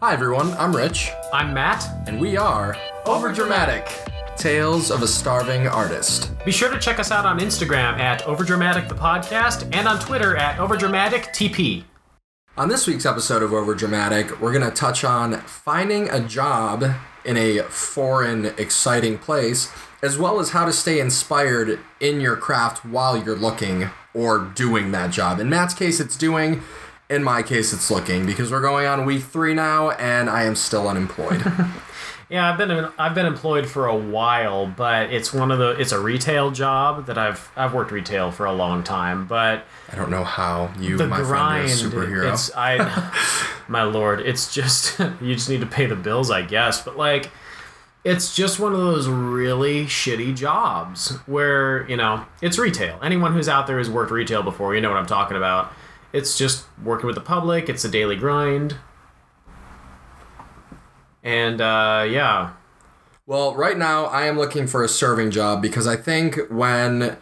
Hi everyone, I'm Rich, I'm Matt. and we are Overdramatic Tales of a Starving Artist. Be sure to check us out on Instagram at Overdramatic the podcast and on Twitter at Overdramatic TP. On this week's episode of Overdramatic, we're going to touch on finding a job in a foreign, exciting place, as well as how to stay inspired in your craft while you're looking or doing that job. In Matt's case, it's doing. In my case, it's looking because we're going on week three now, and I am still unemployed. Yeah, I've been I've been employed for a while, but it's one of the it's a retail job that I've I've worked retail for a long time, but I don't know how you, the my grind friend, are a superhero. it's I my lord, it's just you just need to pay the bills, I guess, but like it's just one of those really shitty jobs where, you know, it's retail. Anyone who's out there who's worked retail before, you know what I'm talking about. It's just working with the public, it's a daily grind. And uh, yeah, Well, right now I am looking for a serving job because I think when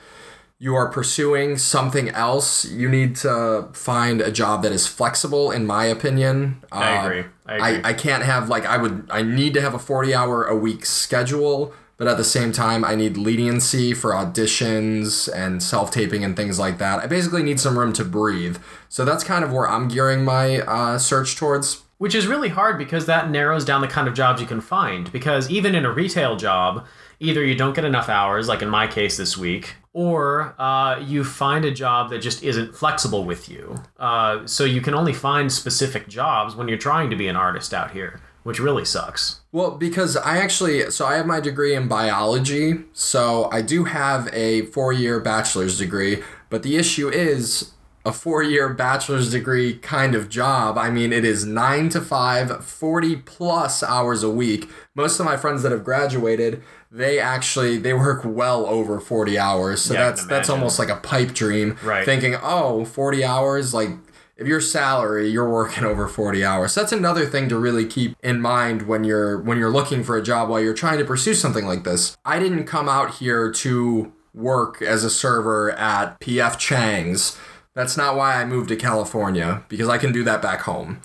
you are pursuing something else, you need to find a job that is flexible. In my opinion, I Uh, agree. I agree. I, I can't have like I would I need to have a forty hour a week schedule, but at the same time I need leniency for auditions and self taping and things like that. I basically need some room to breathe. So that's kind of where I'm gearing my uh, search towards. Which is really hard because that narrows down the kind of jobs you can find. Because even in a retail job, either you don't get enough hours, like in my case this week, or uh, you find a job that just isn't flexible with you. Uh, so you can only find specific jobs when you're trying to be an artist out here, which really sucks. Well, because I actually, so I have my degree in biology, so I do have a four year bachelor's degree, but the issue is a four year bachelor's degree kind of job. I mean, it is nine to five, 40 plus hours a week. Most of my friends that have graduated, they actually they work well over 40 hours. So Yeah, that's that's almost like a pipe dream. Right. Thinking, oh, 40 hours, like if your salary you're working over 40 hours that's another thing to really keep in mind when you're when you're looking for a job while you're trying to pursue something like this i didn't come out here to work as a server at pf chang's that's not why i moved to california because i can do that back home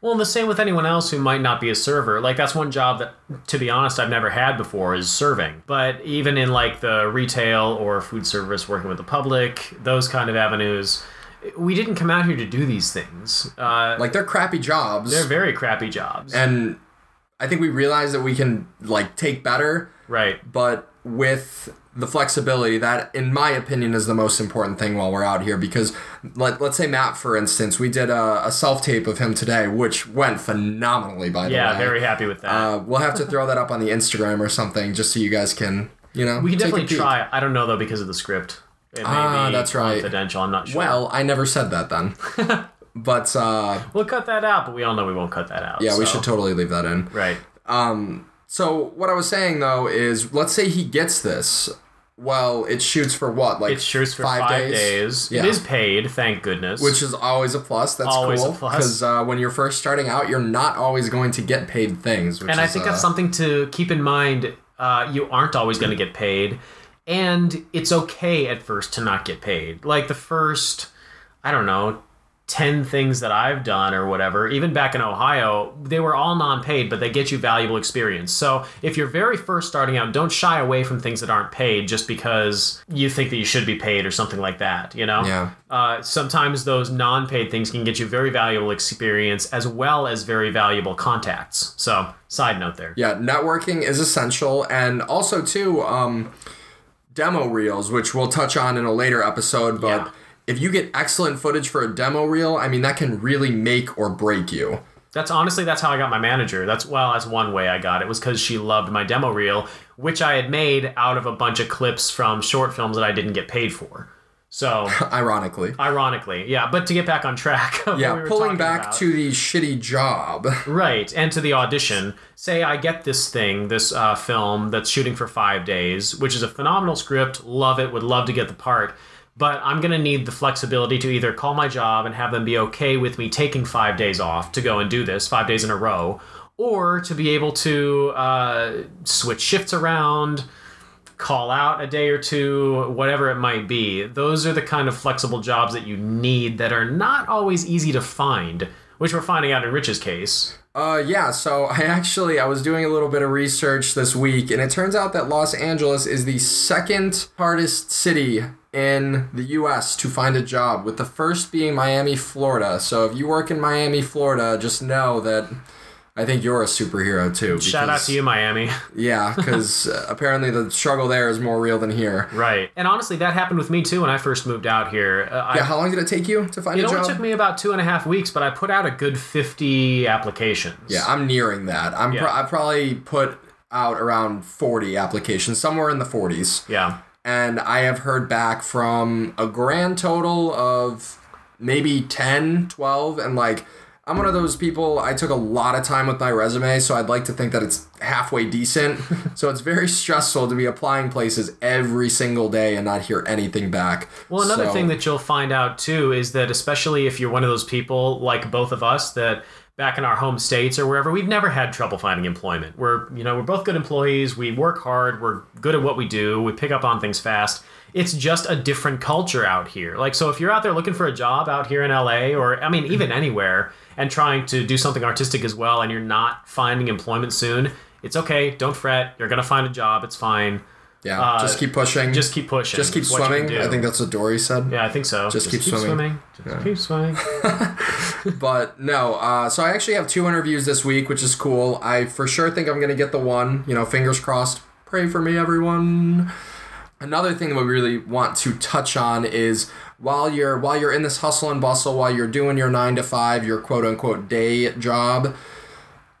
Well, and the same with anyone else who might not be a server. Like that's one job that, to be honest, I've never had before is serving. But even in like the retail or food service, working with the public, those kind of avenues, we didn't come out here to do these things. Uh, like they're crappy jobs they're very crappy jobs. and i think we realize that we can like take better right. but with the flexibility that in my opinion is the most important thing while we're out here because let, let's say matt for instance we did a, a self-tape of him today which went phenomenally by the Yeah, way yeah very happy with that. uh, we'll have to throw that up on the instagram or something just so you guys can you know we can definitely try. I don't know though because of the script. It Ah, that's right. confidential. I'm not sure. well i never said that then but uh, we'll cut that out, but we all know we won't cut that out. yeah we should totally leave that in Right. Um, so what I was saying though is, let's say he gets this. Well, it shoots for what, like It shoots for five, days. Yeah. It is paid, thank goodness. which is always a plus. That's Always a cool plus. because uh, when you're first starting out, you're not always going to get paid things. Which and I is, think uh, that's something to keep in mind. Uh, you aren't always going to get paid, and it's okay at first to not get paid. Like the first, I don't know, ten things that I've done or whatever. Even back in Ohio, they were all non-paid, but they get you valuable experience. So if you're very first starting out, don't shy away from things that aren't paid just because you think that you should be paid or something like that. You know. Yeah. Uh, sometimes those non-paid things can get you very valuable experience as well as very valuable contacts. So, side note there. Yeah, networking is essential, and also too, um, demo reels, which we'll touch on in a later episode. But Yeah. if you get excellent footage for a demo reel, I mean that can really make or break you. That's honestly that's how I got my manager. That's well, that's one way I got it was because she loved my demo reel, which I had made out of a bunch of clips from short films that I didn't get paid for. So, Ironically. ironically, yeah. But to get back on track, Yeah, we pulling back about- to the shitty job. Right, and to the audition. Say I get this thing, this uh, film that's shooting for five days, which is a phenomenal script. Love it. Would love to get the part. But I'm to need the flexibility to either call my job and have them be okay with me taking five days off to go and do this, five days in a row, or to be able to uh, switch shifts around, call out a day or two, whatever it might be. Those are the kind of flexible jobs that you need that are not always easy to find which we're finding out in Rich's case. Uh, yeah, so I actually I was doing a little bit of research this week, and it turns out that Los Angeles is the second hardest city in the U.S. to find a job, with the first being Miami, Florida. So if you work in Miami, Florida, just know that I think you're a superhero too. Shout out to you, Miami. Yeah, because apparently the struggle there is more real than here. right. And honestly, that happened with me too when I first moved out here. Uh, I, Yeah, how long did it take you to find it a only job? took me about two and a half weeks, but I put out a good 50 applications. Yeah, I'm nearing that. I'm pro- I probably put out around 40 applications, somewhere in the 40s. Yeah. And I have heard back from a grand total of maybe 10, 12 and like I'm one of those people I took a lot of time with my resume, so I'd like to think that it's halfway decent. so it's very stressful to be applying places every single day and not hear anything back. Well, another So- thing that you'll find out too is that, especially if you're one of those people like both of us, that back in our home states or wherever, we've never had trouble finding employment. We're, you know, we're both good employees. We work hard. We're good at what we do. We pick up on things fast. It's just a different culture out here. Like, so if you're out there looking for a job out here in LA or, I mean, even anywhere, and trying to do something artistic as well, and you're not finding employment soon, it's okay. Don't fret. You're gonna find a job. It's fine. yeah, uh, just keep pushing. Just keep pushing. just keep It's what you can swimming. I think that's what Dory said. Yeah, I think so. Just keep swimming. Just keep swimming. But no, uh, so I actually have two interviews this week, which is cool. I for sure think I'm gonna get the one. You know, fingers crossed. Pray for me, everyone. Another thing that we really want to touch on is while you're while you're in this hustle and bustle, while you're doing your nine to five, your quote unquote day job,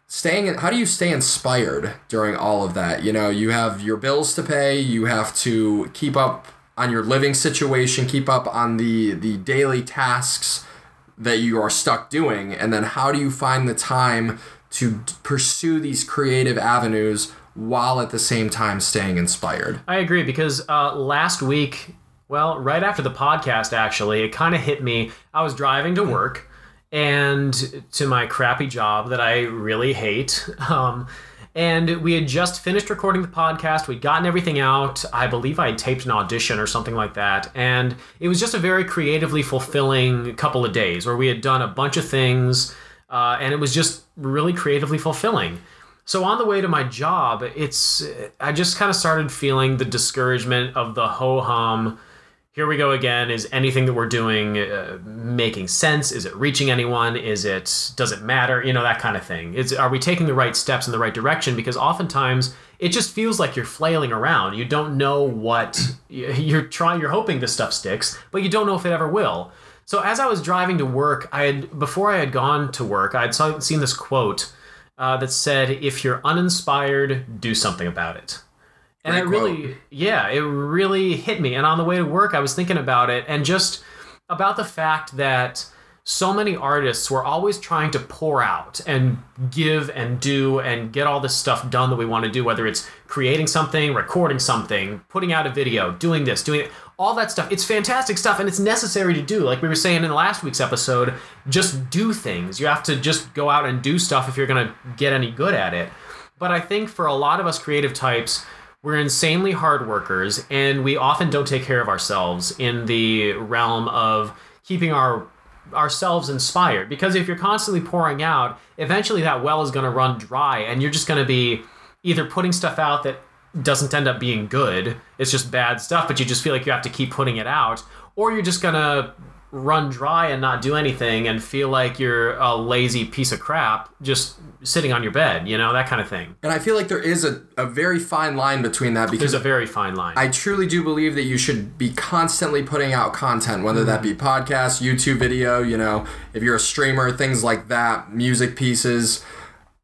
staying how do you stay inspired during all of that? You know you have your bills to pay you have to keep up on your living situation keep up on the the daily tasks that you are stuck doing. And then how do you find the time to pursue these creative avenues while at the same time staying inspired I agree because uh, last week, well, right after the podcast, actually, it kind of hit me. I was driving to work and to my crappy job that I really hate. Um, and we had just finished recording the podcast. We'd gotten everything out. I believe I had taped an audition or something like that. And it was just a very creatively fulfilling couple of days where we had done a bunch of things. Uh, and it was just really creatively fulfilling. So on the way to my job, it's I just kind of started feeling the discouragement of the ho hum. Here we go again. Is anything that we're doing uh, making sense? Is it reaching anyone? Is it does it matter? You know that kind of thing. Is are we taking the right steps in the right direction? Because oftentimes it just feels like you're flailing around. You don't know what you're trying. You're hoping this stuff sticks, but you don't know if it ever will. So as I was driving to work, I had before I had gone to work, I had seen this quote uh, that said, "If you're uninspired, do something about it." And Great it really, yeah, it really hit me. And on the way to work, I was thinking about it and just about the fact that so many artists were always trying to pour out and give and do and get all this stuff done that we want to do, whether it's creating something, recording something, putting out a video, doing this, doing it, all that stuff. It's fantastic stuff and it's necessary to do. Like we were saying in last week's episode, just do things. You have to just go out and do stuff if you're going to get any good at it. But I think for a lot of us creative types, we're insanely hard workers and we often don't take care of ourselves in the realm of keeping our ourselves inspired. Because if you're constantly pouring out eventually that well is going to run dry and you're just going to be either putting stuff out that doesn't end up being good it's just bad stuff but you just feel like you have to keep putting it out or you're just going to run dry and not do anything and feel like you're a lazy piece of crap just sitting on your bed you know that kind of thing and i feel like there is a, a very fine line between that because there's a very fine line I truly do believe that you should be constantly putting out content, whether that mm-hmm. be podcast, YouTube video, you know, if you're a streamer, things like that, music pieces.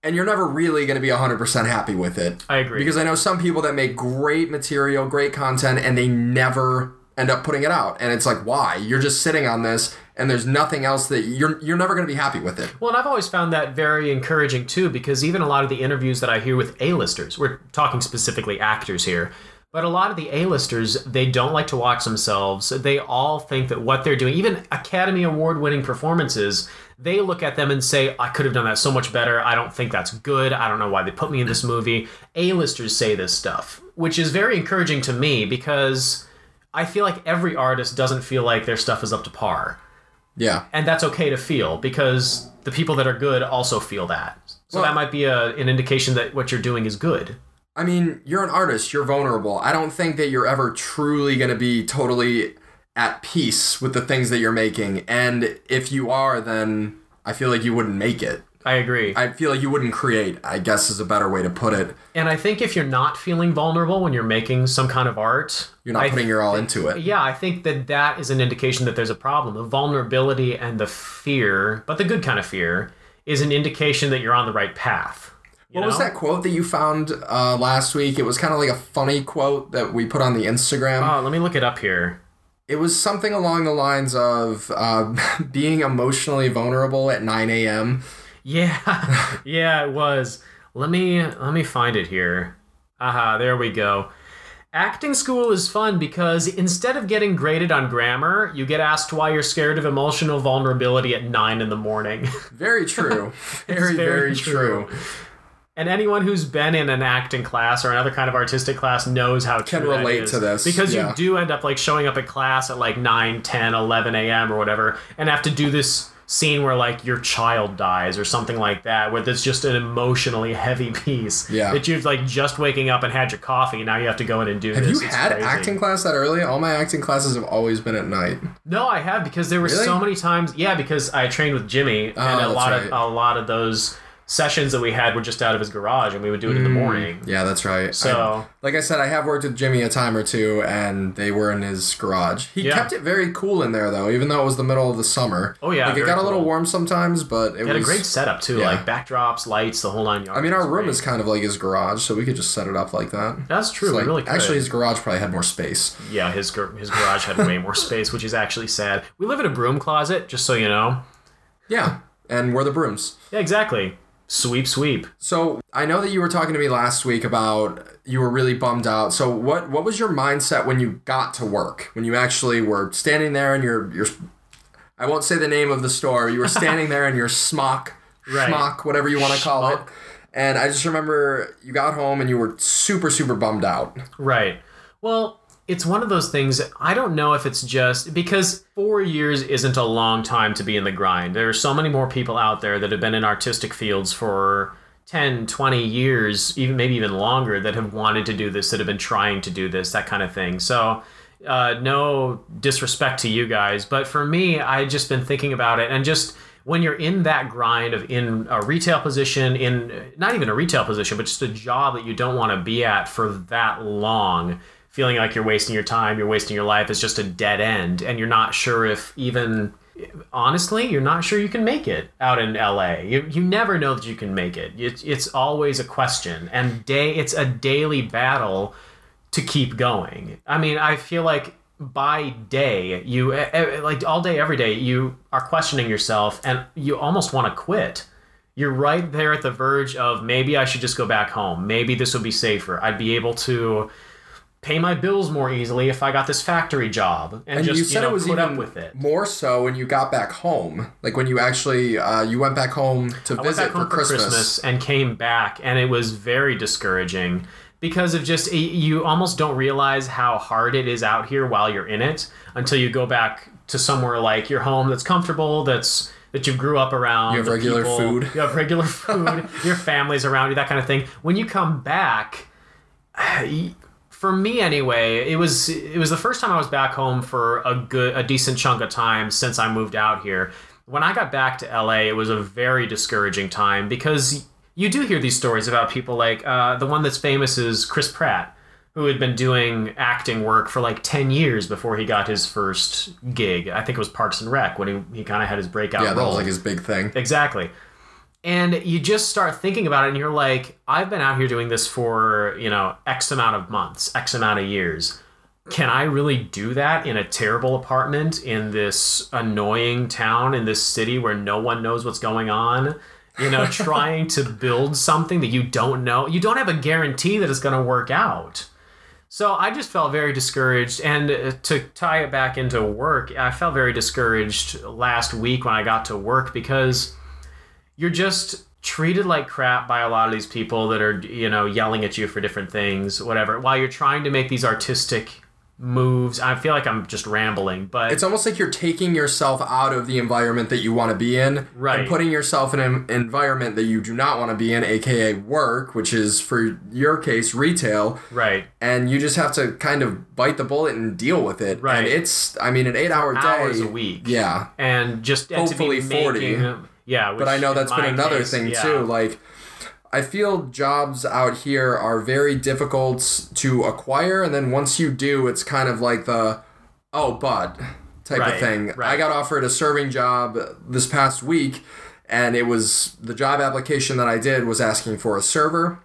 And you're never really going to be 100% happy with it. I agree. Because I know some people that make great material, great content, and they never end up putting it out. And it's like, why? You're just sitting on this and there's nothing else that you're you're never going to be happy with it. Well, and I've always found that very encouraging too, because even a lot of the interviews that I hear with A-listers, we're talking specifically actors here, but a lot of the A-listers, they don't like to watch themselves. They all think that what they're doing, even Academy Award winning performances, they look at them and say, I could have done that so much better. I don't think that's good. I don't know why they put me in this movie. A-listers say this stuff, which is very encouraging to me because I feel like every artist doesn't feel like their stuff is up to par Yeah. and that's okay to feel because the people that are good also feel that. So Well- that might be a, an indication that what you're doing is good. I mean, you're an artist, you're vulnerable. I don't think that you're ever truly going to be totally at peace with the things that you're making. And if you are, then I feel like you wouldn't make it. I agree. I feel like you wouldn't create, I guess is a better way to put it. and I think if you're not feeling vulnerable when you're making some kind of art, You're not I putting your all into it. Yeah, I think that that is an indication that there's a problem. The vulnerability and the fear, but the good kind of fear, is an indication that you're on the right path. You What was that quote that you found uh, last week? It was kind of like a funny quote that we put on the Instagram. Oh, let me look it up here. It was something along the lines of uh, being emotionally vulnerable at 9 a.m. Yeah, yeah, it was. Let me let me find it here. Aha, there we go. Acting school is fun because instead of getting graded on grammar, you get asked why you're scared of emotional vulnerability at nine in the morning. Very true. very, very very, true. true. And anyone who's been in an acting class or another kind of artistic class knows how Can true relate is. to this, because yeah. you do end up like showing up at class at like 9 10 11 a.m or whatever and have to do this scene where like your child dies or something like that where it's just an emotionally heavy piece Yeah. that you've like just waking up and had your coffee and now you have to go in and do Have this you It's had crazy. acting class that early? All my acting classes have always been at night. No, I have because there were Really? so many times. Yeah, because I trained with Jimmy, and a Oh, lot right. of a lot of those sessions that we had were just out of his garage, and we would do it in the mm. morning. Yeah, that's right. So- I- like I said, I have worked with Jimmy a time or two, and they were in his garage. He Yeah. kept it very cool in there, though, even though it was the middle of the summer. Oh, yeah, like it got a little warm sometimes, but it He had was a great setup too, yeah. like backdrops, lights, the whole nine yards. I mean, our room great. is kind of like his garage, so we could just set it up like that. That's true. We like- really could. actually, his garage probably had more space. yeah, his his garage had way more space, which is actually sad. We live in a broom closet, just so you know. Yeah, and we're the brooms. Yeah, exactly. Sweep, sweep. So I know that you were talking to me last week about you were really bummed out. So what what was your mindset when you got to work? When you actually were standing there and your your I won't say the name of the store. You were standing there in your smock, Right. whatever you want to call it. And I just remember you got home and you were super super bummed out. Right. Well, it's one of those things. I don't know if it's just because four years isn't a long time to be in the grind. There are so many more people out there that have been in artistic fields for 10, 20 years, even maybe even longer, that have wanted to do this, that have been trying to do this, that kind of thing. So, uh, no disrespect to you guys, but for me, I just been thinking about it and just when you're in that grind of in a retail position, in not even a retail position, but just a job that you don't want to be at for that long, feeling like you're wasting your time, you're wasting your life, it's just a dead end, and you're not sure if even honestly, you're not sure you can make it out in LA. You, you never know that you can make it. It's, it's always a question, and day it's a daily battle to keep going. I mean, I feel like by day, you like all day, every day, you are questioning yourself, and you almost want to quit. You're right there at the verge of maybe I should just go back home. Maybe this would be safer. I'd be able to pay my bills more easily if I got this factory job and, And just you said know, it was put even up with it. more so when you got back home. Like when you actually uh, you went back home to I visit home for Christmas. Christmas and came back, and it was very discouraging because of just you almost don't realize how hard it is out here while you're in it until you go back to somewhere like your home that's comfortable, that's that you grew up around. You have regular people- food. You have regular food. your family's around you, that kind of thing. When you come back, for me anyway, it was it was the first time I was back home for a good a decent chunk of time since I moved out here. When I got back to LA, it was a very discouraging time because you do hear these stories about people like uh, the one that's famous is Chris Pratt, who had been doing acting work for like ten years before he got his first gig. I think it was Parks and Rec when he, he kind of had his breakout. Yeah, that role. was like his big thing. Exactly. And you just start thinking about it and you're like, I've been out here doing this for, you know, X amount of months, X amount of years. Can I really do that in a terrible apartment in this annoying town, in this city where no one knows what's going on? You know, trying to build something that you don't know. You don't have a guarantee that it's going to work out. So I just felt very discouraged. And uh, to tie it back into work, I felt very discouraged last week when I got to work because you're just treated like crap by a lot of these people that are, you know, yelling at you for different things, whatever, while you're trying to make these artistic moves. I feel like I'm just rambling, but It's almost like you're taking yourself out of the environment that you want to be in Right. and putting yourself in an environment that you do not want to be in, aka work, which is for your case retail, right. and you just have to kind of bite the bullet and deal with it. Right. And it's, I mean, an eight-hour day, Hours a week. Yeah, And just and Hopefully 40. making- yeah, but I know that's been another thing too. Like, I feel jobs out here are very difficult to acquire, and then once you do, it's kind of like the, oh, but type Right, of thing. right. I got offered a serving job this past week, and it was the job application that I did was asking for a server.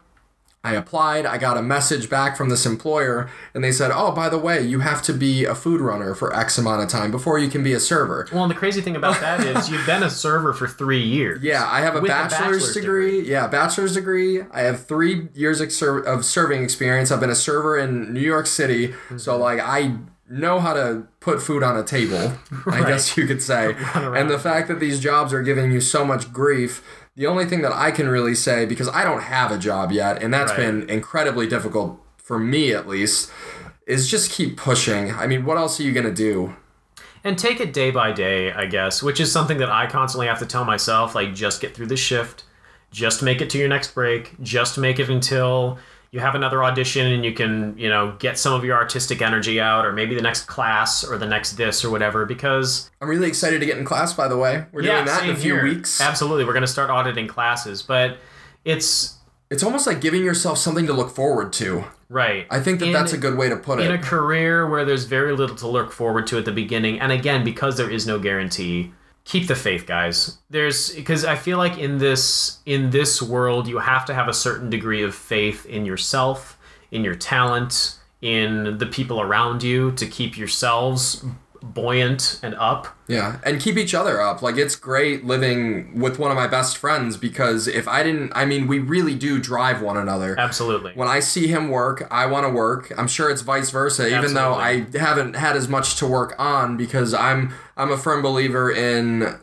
I applied. I got a message back from this employer, and they said, "Oh, by the way, you have to be a food runner for X amount of time before you can be a server." Well, and the crazy thing about that is you've been a server for three years. Yeah, I have a With a bachelor's, bachelor's degree. Yeah, bachelor's degree. I have three years of, ser- of serving experience. I've been a server in New York City, Mm-hmm. so like I know how to put food on a table. I guess you could say. and the fact that these jobs are giving you so much grief. The only thing that I can really say, because I don't have a job yet, and that's Right. been incredibly difficult for me at least, is just keep pushing. I mean, what else are you gonna do? and take it day by day, I guess, which is something that I constantly have to tell myself like, just get through the shift, just make it to your next break, just make it until you have another audition and you can, you know, get some of your artistic energy out, or maybe the next class or the next this or whatever, because I'm really excited to get in class. By the way, we're doing that in a few here. weeks. Absolutely, we're going to start auditing classes, but it's It's almost like giving yourself something to look forward to. right. I think that In- that's a good way to put it. in a career where there's very little to look forward to at the beginning and again because there is no guarantee keep the faith guys. There's because i feel like in this in this world you have to have a certain degree of faith in yourself in your talent in the people around you to keep yourselves buoyant and up yeah, and keep each other up. Like it's great living with one of my best friends because if I didn't, I mean, we really do drive one another. absolutely When I see him work, I want to work. I'm sure it's vice versa, even though I haven't had as much to work on because I'm I'm a firm believer in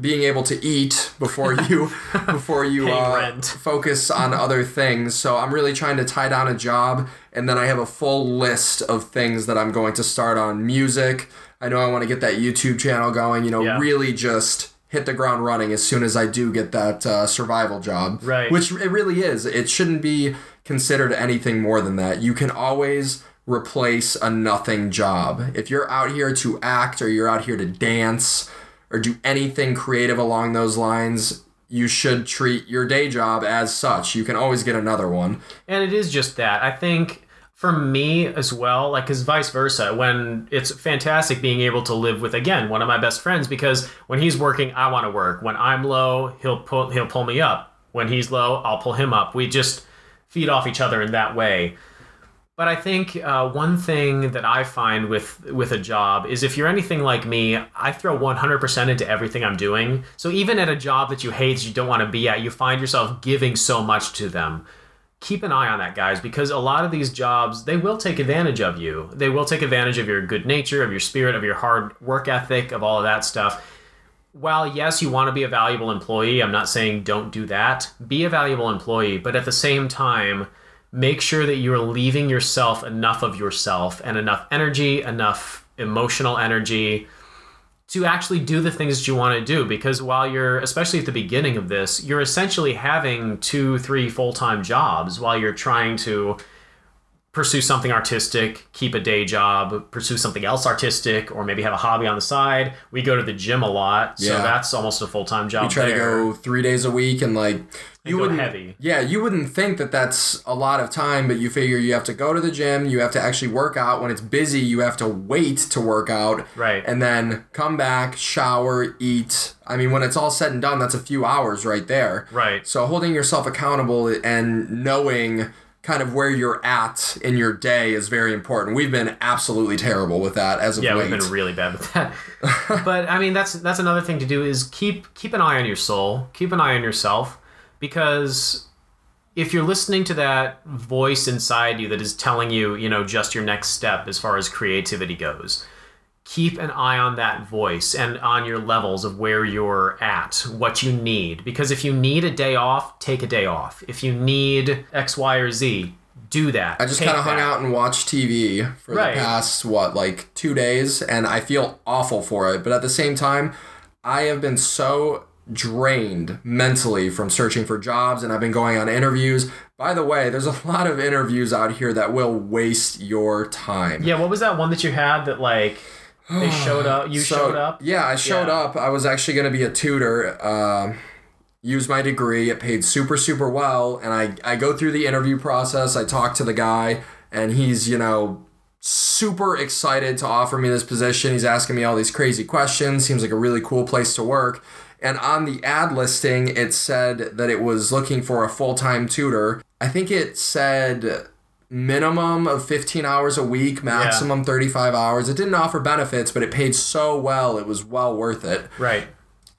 being able to eat before you before you uh, focus on other things. So I'm really trying to tie down a job, and then I have a full list of things that I'm going to start on music. I know I want to get that YouTube channel going. You know, Yeah. really just hit the ground running as soon as I do get that uh, survival job. Right. Which it really is. It shouldn't be considered anything more than that. You can always replace a nothing job. If you're out here to act or you're out here to dance or do anything creative along those lines, you should treat your day job as such. You can always get another one. And it is just that. I think for me as well, like, because vice versa, when it's fantastic being able to live with, again, one of my best friends, because when he's working, I want to work. When I'm low, he'll pull, he'll pull me up. When he's low, I'll pull him up. We just feed off each other in that way. But I think uh, one thing that I find with with a job is if you're anything like me, I throw 100% into everything I'm doing. So even at a job that you hate, you don't want to be at, you find yourself giving so much to them. Keep an eye on that, guys, because a lot of these jobs they will take advantage of you. They will take advantage of your good nature, of your spirit, of your hard work ethic, of all of that stuff while yes, you want to be a valuable employee, I'm not saying don't do that. Be a valuable employee, but at the same time, make sure that you're leaving yourself enough of yourself and enough energy, enough emotional energy to actually do the things that you want to do. Because while you're, especially at the beginning of this, you're essentially having two, three full time jobs while you're trying to pursue something artistic, keep a day job, pursue something else artistic, or maybe have a hobby on the side. We go to the gym a lot, so Yeah. that's almost a full time job. You try to go three days a week and like you go wouldn't heavy. Yeah, you wouldn't think that that's a lot of time, but you figure you have to go to the gym, you have to actually work out. When it's busy, you have to wait to work out, Right. And then come back, shower, eat. I mean, when it's all said and done, that's a few hours right there, Right. So holding yourself accountable and knowing kind of where you're at in your day is very important. We've been absolutely terrible with that as of Yeah, late. we've been really bad with that. but I mean, that's that's another thing to do is keep keep an eye on your soul, keep an eye on yourself, because if you're listening to that voice inside you that is telling you, you know, just your next step as far as creativity goes, keep an eye on that voice and on your levels of where you're at, what you need. Because if you need a day off, take a day off. If you need X, Y, or Z, do that. I just kind of hung out and watched TV for Right. the past what like two days, and I feel awful for it. But at the same time, I have been so drained mentally from searching for jobs, and I've been going on interviews. By the way, there's a lot of interviews out here that will waste your time. Yeah, what was that one that you had that like they showed up? You So, showed up. Yeah, I showed Yeah. up. I was actually going to be a tutor. Uh, use my degree. It paid super super well, and I I go through the interview process. I talk to the guy, and he's you know super excited to offer me this position. He's asking me all these crazy questions. Seems like a really cool place to work. And on the ad listing, it said that it was looking for a full time tutor. I think it said minimum of 15 hours a week, maximum 35 hours. It didn't offer benefits, but it paid so well, it was well worth it. Right.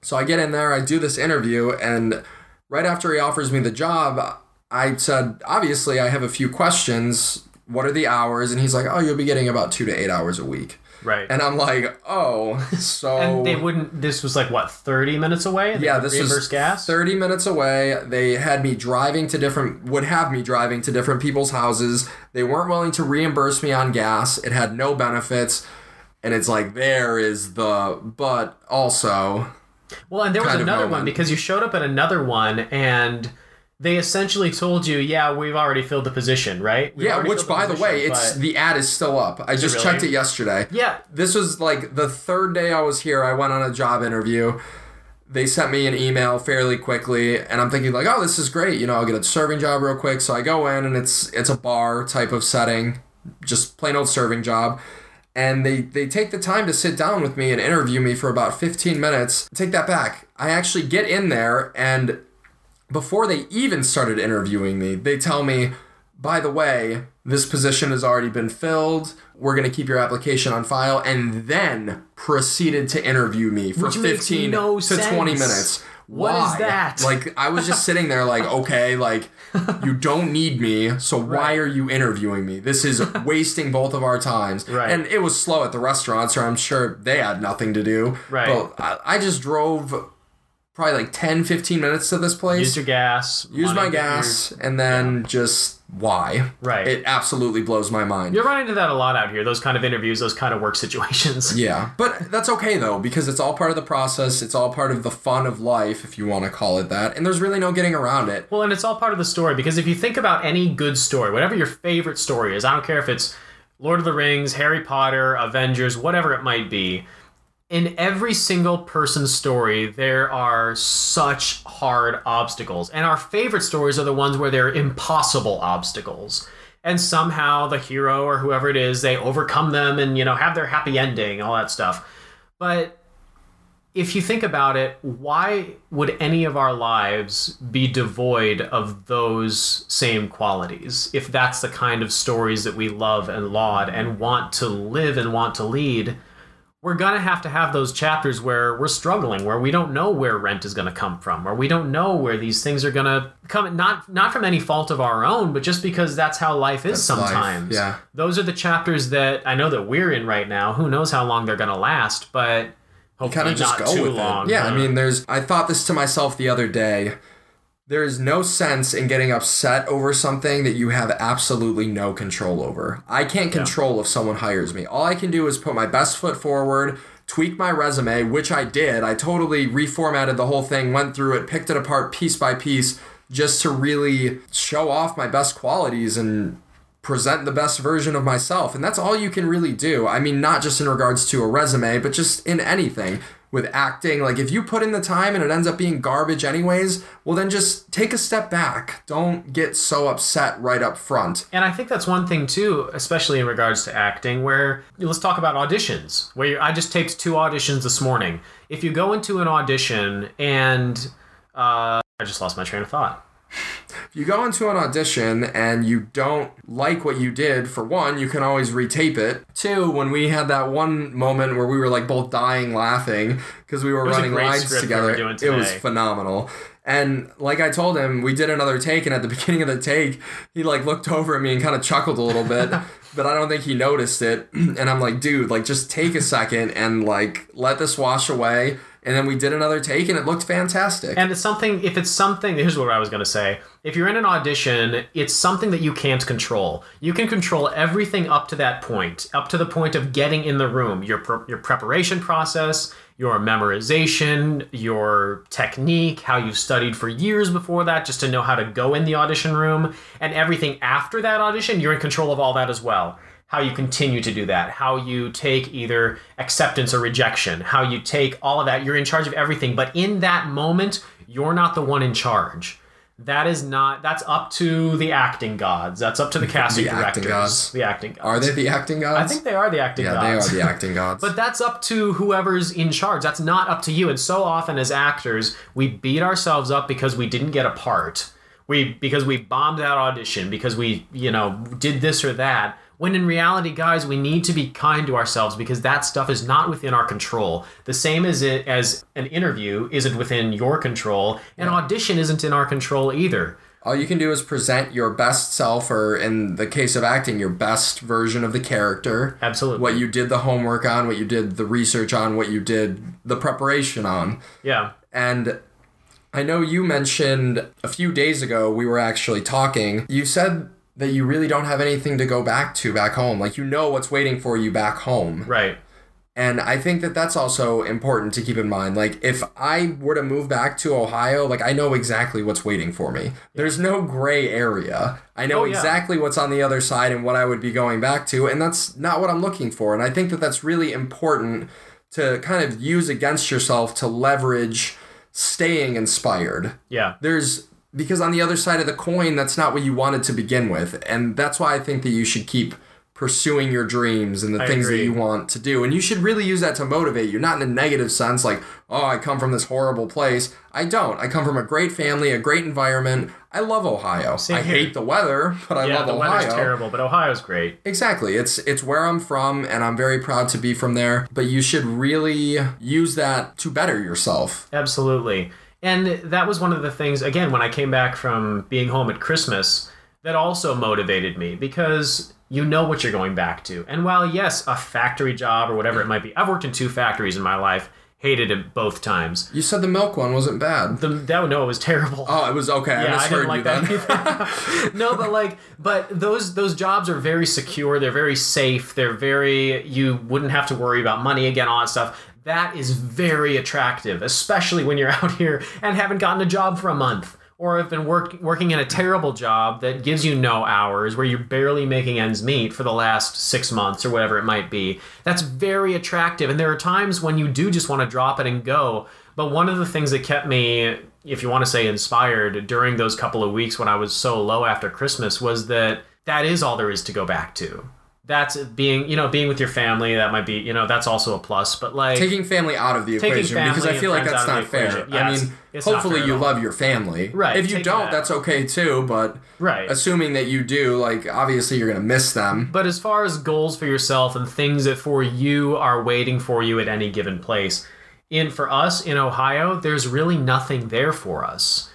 So I get in there, I do this interview, and right after he offers me the job, I said, obviously, I have a few questions. What are the hours? And he's like, oh, you'll be getting about two to eight hours a week. Right. And I'm like, oh, so. And they wouldn't. This was like what thirty minutes away. they yeah, this was gas. 30 minutes away. They had me driving to different, would have me driving to different people's houses. They weren't willing to reimburse me on gas. It had no benefits. And it's like, there is the, but also, Well, and there was another one because you showed up at another one and they essentially told you, "Yeah, we've already filled the position, right?" We've yeah, which the by the way, it's the ad is still up. I just really? checked it yesterday. yeah, This was like the third day I was here. I went on a job interview. They sent me an email fairly quickly, and I'm thinking like, oh, this is great. You know, I'll get a serving job real quick. So I go in, and it's it's a bar type of setting, just plain old serving job. And they they take the time to sit down with me and interview me for about 15 minutes. Take that back. I actually get in there, and before they even started interviewing me, they tell me, by the way, this position has already been filled. We're going to keep your application on file, and then proceeded to interview me for Which 15 no to 20 sense. minutes. What is Why? that? Like, I was just sitting there, like, okay, like, you don't need me, so why are you interviewing me? This is wasting both of our times. Right. And it was slow at the restaurant, so I'm sure they had nothing to do. Right. But I, I just drove probably like 10, 15 minutes to this place use your gas. use my your- gas and then just why Right. it absolutely blows my mind You're running into that a lot out here. Those kind of interviews, those kind of work situations. yeah but that's okay though because it's all part of the process it's all part of the fun of life if you want to call it that and there's really no getting around it Well, and it's all part of the story because if you think about any good story, whatever your favorite story is, I don't care if it's Lord of the Rings, Harry Potter, Avengers, whatever it might be, in every single person's story, there are such hard obstacles. And our favorite stories are the ones where they're impossible obstacles. And somehow the hero or whoever it is, they overcome them and, you know, have their happy ending, all that stuff. But if you think about it, why would any of our lives be devoid of those same qualities? If that's the kind of stories that we love and laud and want to live and want to lead, we're going to have to have those chapters where we're struggling, where we don't know where rent is going to come from, or we don't know where these things are going to come not not from any fault of our own, but just because that's how life is life, sometimes. yeah. Those are the chapters that I know that we're in right now. Who knows how long they're going to last, but hopefully kind of just not go too with long. it yeah i mean there's i thought this to myself the other day there is no sense in getting upset over something that you have absolutely no control over. I can't control if someone hires me. All I can do is put my best foot forward, tweak my resume, which I did. I totally reformatted the whole thing, went through it, picked it apart piece by piece just to really show off my best qualities and present the best version of myself. And that's all you can really do. I mean, not just in regards to a resume, but just in anything. With acting, like if you put in the time and it ends up being garbage anyways, well, then just take a step back. Don't get so upset right up front. And I think that's one thing too, especially in regards to acting, where let's talk about auditions. Where I just taped two auditions this morning. If you go into an audition and uh, I just lost my train of thought. If you go into an audition and you don't like what you did, for one, you can always retape it. Two, when we had that one moment where we were like both dying laughing because we were running lines script we together, it was phenomenal. And like I told him, we did another take, and at the beginning of the take, he like looked over at me and kind of chuckled a little bit, but I don't think he noticed it. And I'm like, dude, like just take a second and like let this wash away. And then we did another take and it looked fantastic. And it's something, if it's something, here's what I was going to say. If you're in an audition, it's something that you can't control. You can control everything up to that point, up to the point of getting in the room, your, pre- your preparation process, your memorization, your technique, how you've studied for years before that just to know how to go in the audition room, and everything after that audition, you're in control of all that as well how you continue to do that, how you take either acceptance or rejection, how you take all of that. You're in charge of everything, but in that moment, you're not the one in charge. That is not. That's up to the acting gods. That's up to the casting The acting directors. gods. The acting gods. Are they the acting gods? I think they are the acting yeah, gods. Yeah, they are the acting gods. But that's up to whoever's in charge. That's not up to you. And so often as actors, we beat ourselves up because we didn't get a part. We because we bombed that audition, because we, you know, did this or that. When in reality, guys, we need to be kind to ourselves because that stuff is not within our control. The same as it as an interview isn't within your control, an audition isn't in our control either. All you can do is present your best self, or in the case of acting, your best version of the character. Absolutely. What you did the homework on, what you did the research on, what you did the preparation on. Yeah. And I know you mentioned a few days ago, we were actually talking. You said that you really don't have anything to go back to back home. Like, you know what's waiting for you back home. Right. And I think that that's also important to keep in mind. Like, if I were to move back to Ohio, like, I know exactly what's waiting for me. There's no gray area. I know Oh, yeah. exactly what's on the other side and what I would be going back to. And that's not what I'm looking for. And I think that that's really important to kind of use against yourself to leverage staying inspired Yeah. there's because on the other side of the coin that's not what you wanted to begin with and that's why i think that you should keep pursuing your dreams and the I things agree. that you want to do and you should really use that to motivate you not in a negative sense like oh i come from this horrible place i don't i come from a great family a great environment i love ohio i here. hate the weather but i yeah, love the ohio weather's terrible, but Ohio's great. Exactly. It's it's where I'm from and I'm very proud to be from there, but you should really use that to better yourself. Absolutely. And that was one of the things, again, when I came back from being home at Christmas, that also motivated me because you know what you're going back to. And while, yes, a factory job or whatever it might be, I've worked in two factories in my life, hated it both times. You said the milk one wasn't bad. The, that no, it was terrible. Oh, it was okay. I yeah, I misheard didn't like you that then. no, but like, but those those jobs are very secure. They're very safe. They're very. You wouldn't have to worry about money again. All that stuff. That is very attractive, especially when you're out here and haven't gotten a job for a month, or have been work, working in a terrible job that gives you no hours, where you're barely making ends meet for the last six months or whatever it might be. That's very attractive, and there are times when you do just want to drop it and go. But one of the things that kept me if you want to say inspired during those couple of weeks when I was so low after Christmas was that that is all there is to go back to. That's being, you know, being with your family. That might be, you know, that's also a plus. But like, Taking family out of the equation because I feel like that's not fair. Yeah, I mean, hopefully you love your family. Right, If you don't, that. that's okay too. But right. assuming that you do, like obviously you're gonna miss them. But as far as goals for yourself and things that for you are waiting for you at any given place, in for us in Ohio, there's really nothing there for us.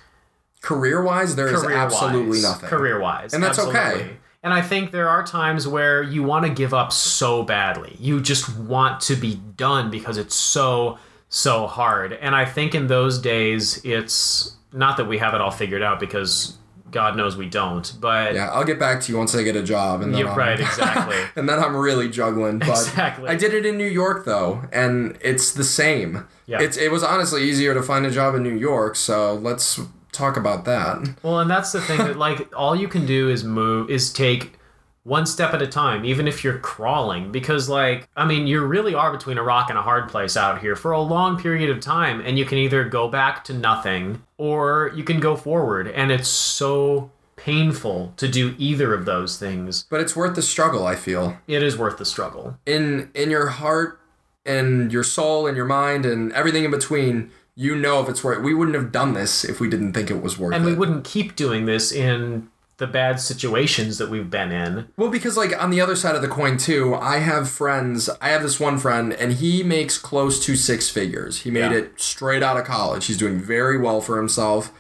Career wise, there is absolutely nothing. Career wise. And that's okay. And I think there are times where you want to give up so badly. You just want to be done because it's so, so hard. And I think in those days, it's not that we have it all figured out because God knows we don't, but Yeah, I'll get back to you once I get a job, and then Yeah, I'm- right, exactly. and then I'm really juggling. But Exactly. I did it in New York though, and it's the same. Yeah. It's it was honestly easier to find a job in New York, so let's talk about that. Well, and that's the thing that like all you can do is move is take one step at a time, even if you're crawling, because like I mean, you really are between a rock and a hard place out here for a long period of time, and you can either go back to nothing or you can go forward, and it's so painful to do either of those things. But it's worth the struggle, I feel. It is worth the struggle. In in your heart and your soul and your mind and everything in between, you know if it's worth we wouldn't have done this if we didn't think it was worth it. And it. we wouldn't keep doing this in the bad situations that we've been in. Well, because like on the other side of the coin too, I have friends. I have this one friend, and he makes close to six figures. He made Yeah. it straight out of college. He's doing very well for himself.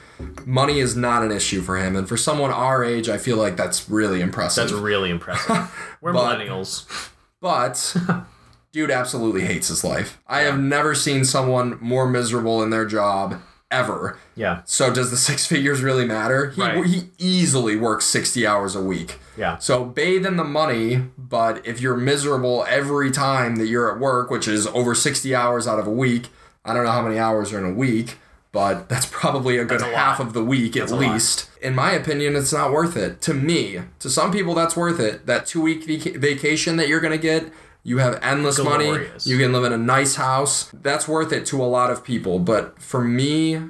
Money is not an issue for him, and for someone our age, I feel like that's really impressive. That's really impressive. We're But- millennials. but dude absolutely hates his life. I have never seen someone more miserable in their job ever. Yeah. So does the six figures really matter? He, Right. he easily works 60 hours a week. Yeah. So bathe in the money, but if you're miserable every time that you're at work, which is over 60 hours out of a week, I don't know how many hours are in a week, but that's probably a good a half lot. of the week at a lot. least. In my opinion, it's not worth it. To me, to some people, that's worth it. That two week vac- vacation that you're going to get, you have endless money, you can live in a nice house. That's worth it to a lot of people. But for me,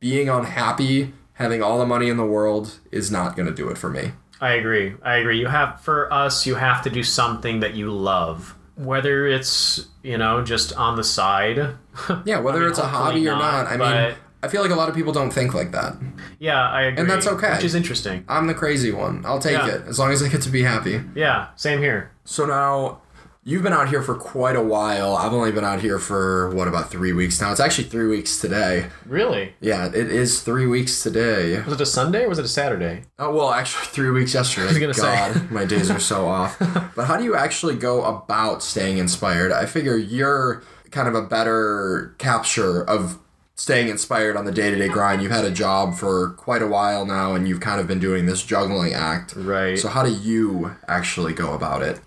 being unhappy, having all the money in the world is not going to do it for me. I agree. I agree. You have for us, you have to do something that you love. Whether it's, you know, just on the side. Yeah, whether mean, it's a hobby or not, not. I mean, I feel like a lot of people don't think like that. yeah, I agree. And that's okay. Which is interesting. I'm the crazy one. I'll take Yeah. it as long as I get to be happy. Yeah, same here. So now you've been out here for quite a while. I've only been out here for what about three weeks now? It's actually three weeks today. Really? Yeah, it is three weeks today. Was it a Sunday or was it a Saturday? Oh well, actually three weeks yesterday. was gonna say. God, my days are so off. But how do you actually go about staying inspired? I figure you're kind of a better capture of staying inspired on the day-to-day grind. You've had a job for quite a while now and you've kind of been doing this juggling act. Right. So how do you actually go about it?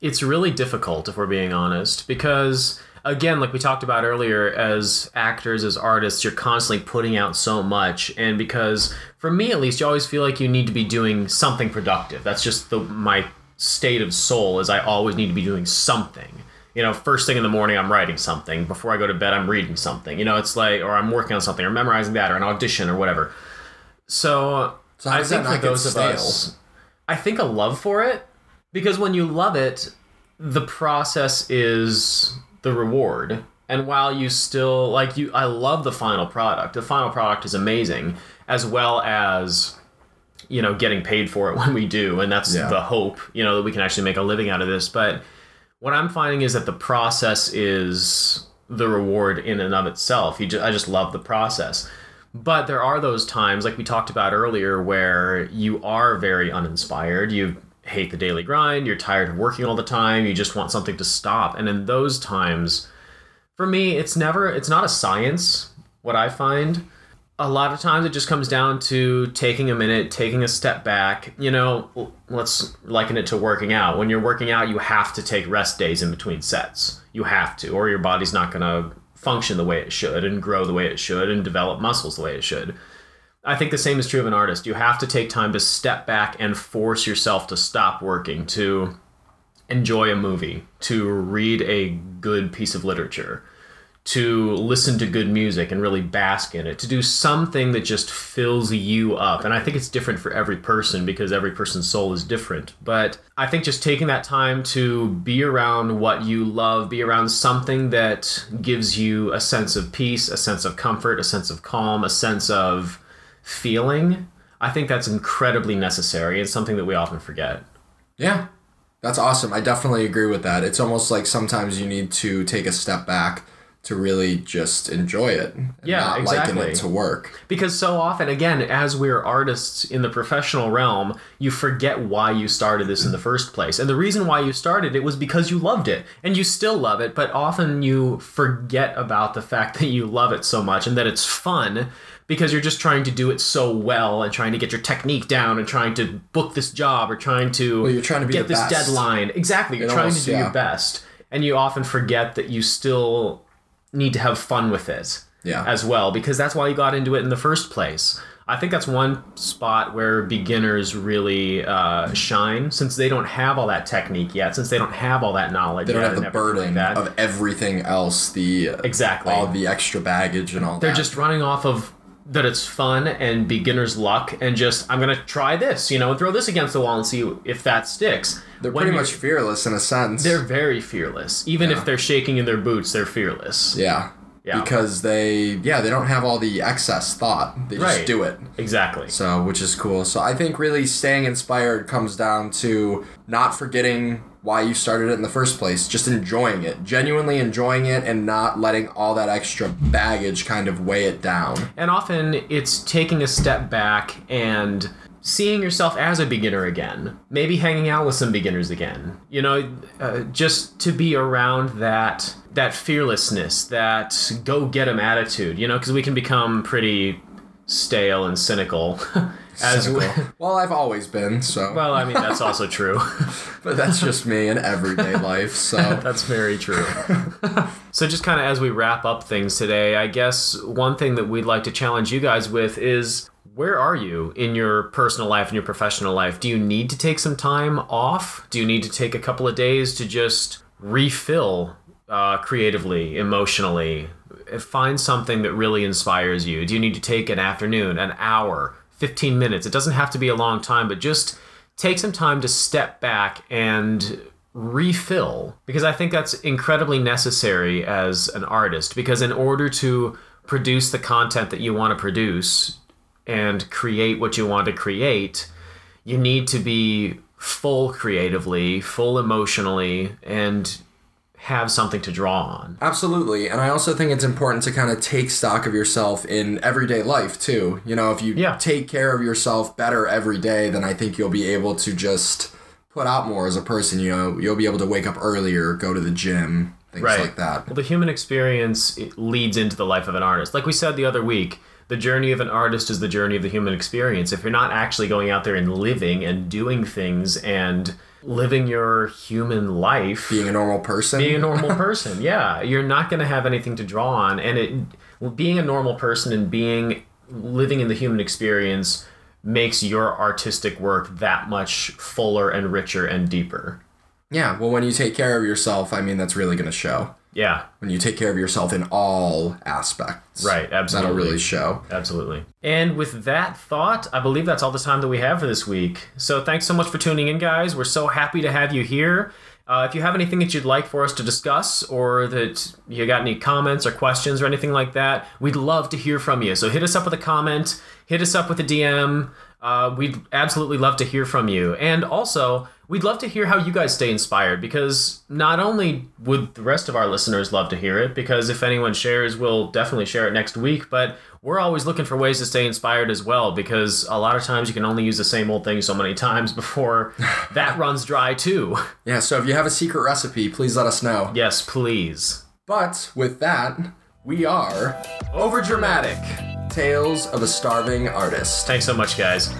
It's really difficult if we're being honest because again like we talked about earlier as actors as artists you're constantly putting out so much. And because for me at least you always feel like you need to be doing something productive. That's just the my state of soul is i always need to be doing something. You know first thing in the morning i'm writing something. Before i go to bed i'm reading something. You know it's like or i'm working on something or memorizing that or an audition or whatever. So, So i think for those of us i think a love for it because when you love it the process is the reward. And while you still like you i love the final product. The final product is amazing as well as you know getting paid for it when we do. And that's Yeah. the hope you know that we can actually make a living out of this. But what i'm finding is that the process is the reward in and of itself. You just, i just love the process. But there are those times like we talked about earlier where you are very uninspired. You hate the daily grind you're tired of working all the time you just want something to stop. And in those times for me it's never it's not a science what i find. A lot of times it just comes down to taking a minute taking a step back you know let's liken it to working out. When you're working out you have to take rest days in between sets. You have to or your body's not going to function the way it should and grow the way it should and develop muscles the way it should I think the same is true of an artist. You have to take time to step back and force yourself to stop working, to enjoy a movie, to read a good piece of literature, to listen to good music and really bask in it, to do something that just fills you up. And I think it's different for every person because every person's soul is different. But I think just taking that time to be around what you love, be around something that gives you a sense of peace, a sense of comfort, a sense of calm, a sense of feeling, I think that's incredibly necessary and something that we often forget. Yeah. That's awesome. I definitely agree with that. It's almost like sometimes you need to take a step back to really just enjoy it. and Yeah, not liken exactly. it to work. Because so often, again, as we're artists in the professional realm, you forget why you started this in the first place. And the reason why you started it was because you loved it. And you still love it, but often you forget about the fact that you love it so much and that it's fun because you're just trying to do it so well and trying to get your technique down and trying to book this job or trying to Well, you're trying to get this best. deadline. Exactly. You're It trying almost- to do yeah. your best. And you often forget that you still need to have fun with it Yeah. as well because that's why you got into it in the first place. I think that's one spot where beginners really uh, shine since they don't have all that technique yet, since they don't have all that knowledge. They don't have the burden like of everything else, the exactly. all the extra baggage and all They're that. just running off of that it's fun and beginner's luck and just I'm gonna try this, you know, and throw this against the wall and see if that sticks. They're When pretty much fearless in a sense. they're very fearless. Even Yeah. if they're shaking in their boots, they're fearless. yeah. Yeah. Because they yeah, they don't have all the excess thought. They just Right. do it. Exactly. So, which is cool. So, I think really staying inspired comes down to not forgetting why you started it in the first place, just enjoying it, genuinely enjoying it, and not letting all that extra baggage kind of weigh it down. And often it's taking a step back and seeing yourself as a beginner again, maybe hanging out with some beginners again. You know, uh, just to be around that that fearlessness, that go get 'em attitude. You know, because we can become pretty stale and cynical as we, well, I've always been so. well, I mean that's also true. but that's just me in everyday life. So That's very true. so, just kind of as we wrap up things today, I guess one thing that we'd like to challenge you guys with is where are you in your personal life and your professional life? Do you need to take some time off? Do you need to take a couple of days to just refill uh, creatively, emotionally? Find something that really inspires you. Do you need to take an afternoon, an hour, 15 minutes? It doesn't have to be a long time, but just take some time to step back and refill because I think that's incredibly necessary as an artist because in order to produce the content that you want to produce and create what you want to create you need to be full creatively, full emotionally and have something to draw on. Absolutely. And I also think it's important to kind of take stock of yourself in everyday life too. You know, if you Yeah. take care of yourself better every day, then I think you'll be able to just put out more as a person. You know, you'll be able to wake up earlier, go to the gym, things Right. like that. Well, the human experience leads into the life of an artist. Like we said the other week, the journey of an artist is the journey of the human experience. If you're not actually going out there and living and doing things and living your human life, Being a normal person. being a normal person, yeah, you're not going to have anything to draw on. And it, being a normal person and being living in the human experience makes your artistic work that much fuller and richer and deeper. yeah, well, when you take care of yourself, I mean, that's really going to show. Yeah, When you take care of yourself in all aspects. right, absolutely. That'll really show. Absolutely. And with that thought, I believe that's all the time that we have for this week. So thanks so much for tuning in, guys. We're so happy to have you here. Uh, if you have anything that you'd like for us to discuss, or that you got any comments or questions or anything like that, we'd love to hear from you. So hit us up with a comment, hit us up with a DM. Uh, we'd absolutely love to hear from you. And also, we'd love to hear how you guys stay inspired because not only would the rest of our listeners love to hear it, because if anyone shares, we'll definitely share it next week, but we're always looking for ways to stay inspired as well because a lot of times you can only use the same old thing so many times before that runs dry too. Yeah, so if you have a secret recipe, please let us know. Yes, please. But with that, we are Overdramatic Tales of a Starving Artist. Thanks so much, guys.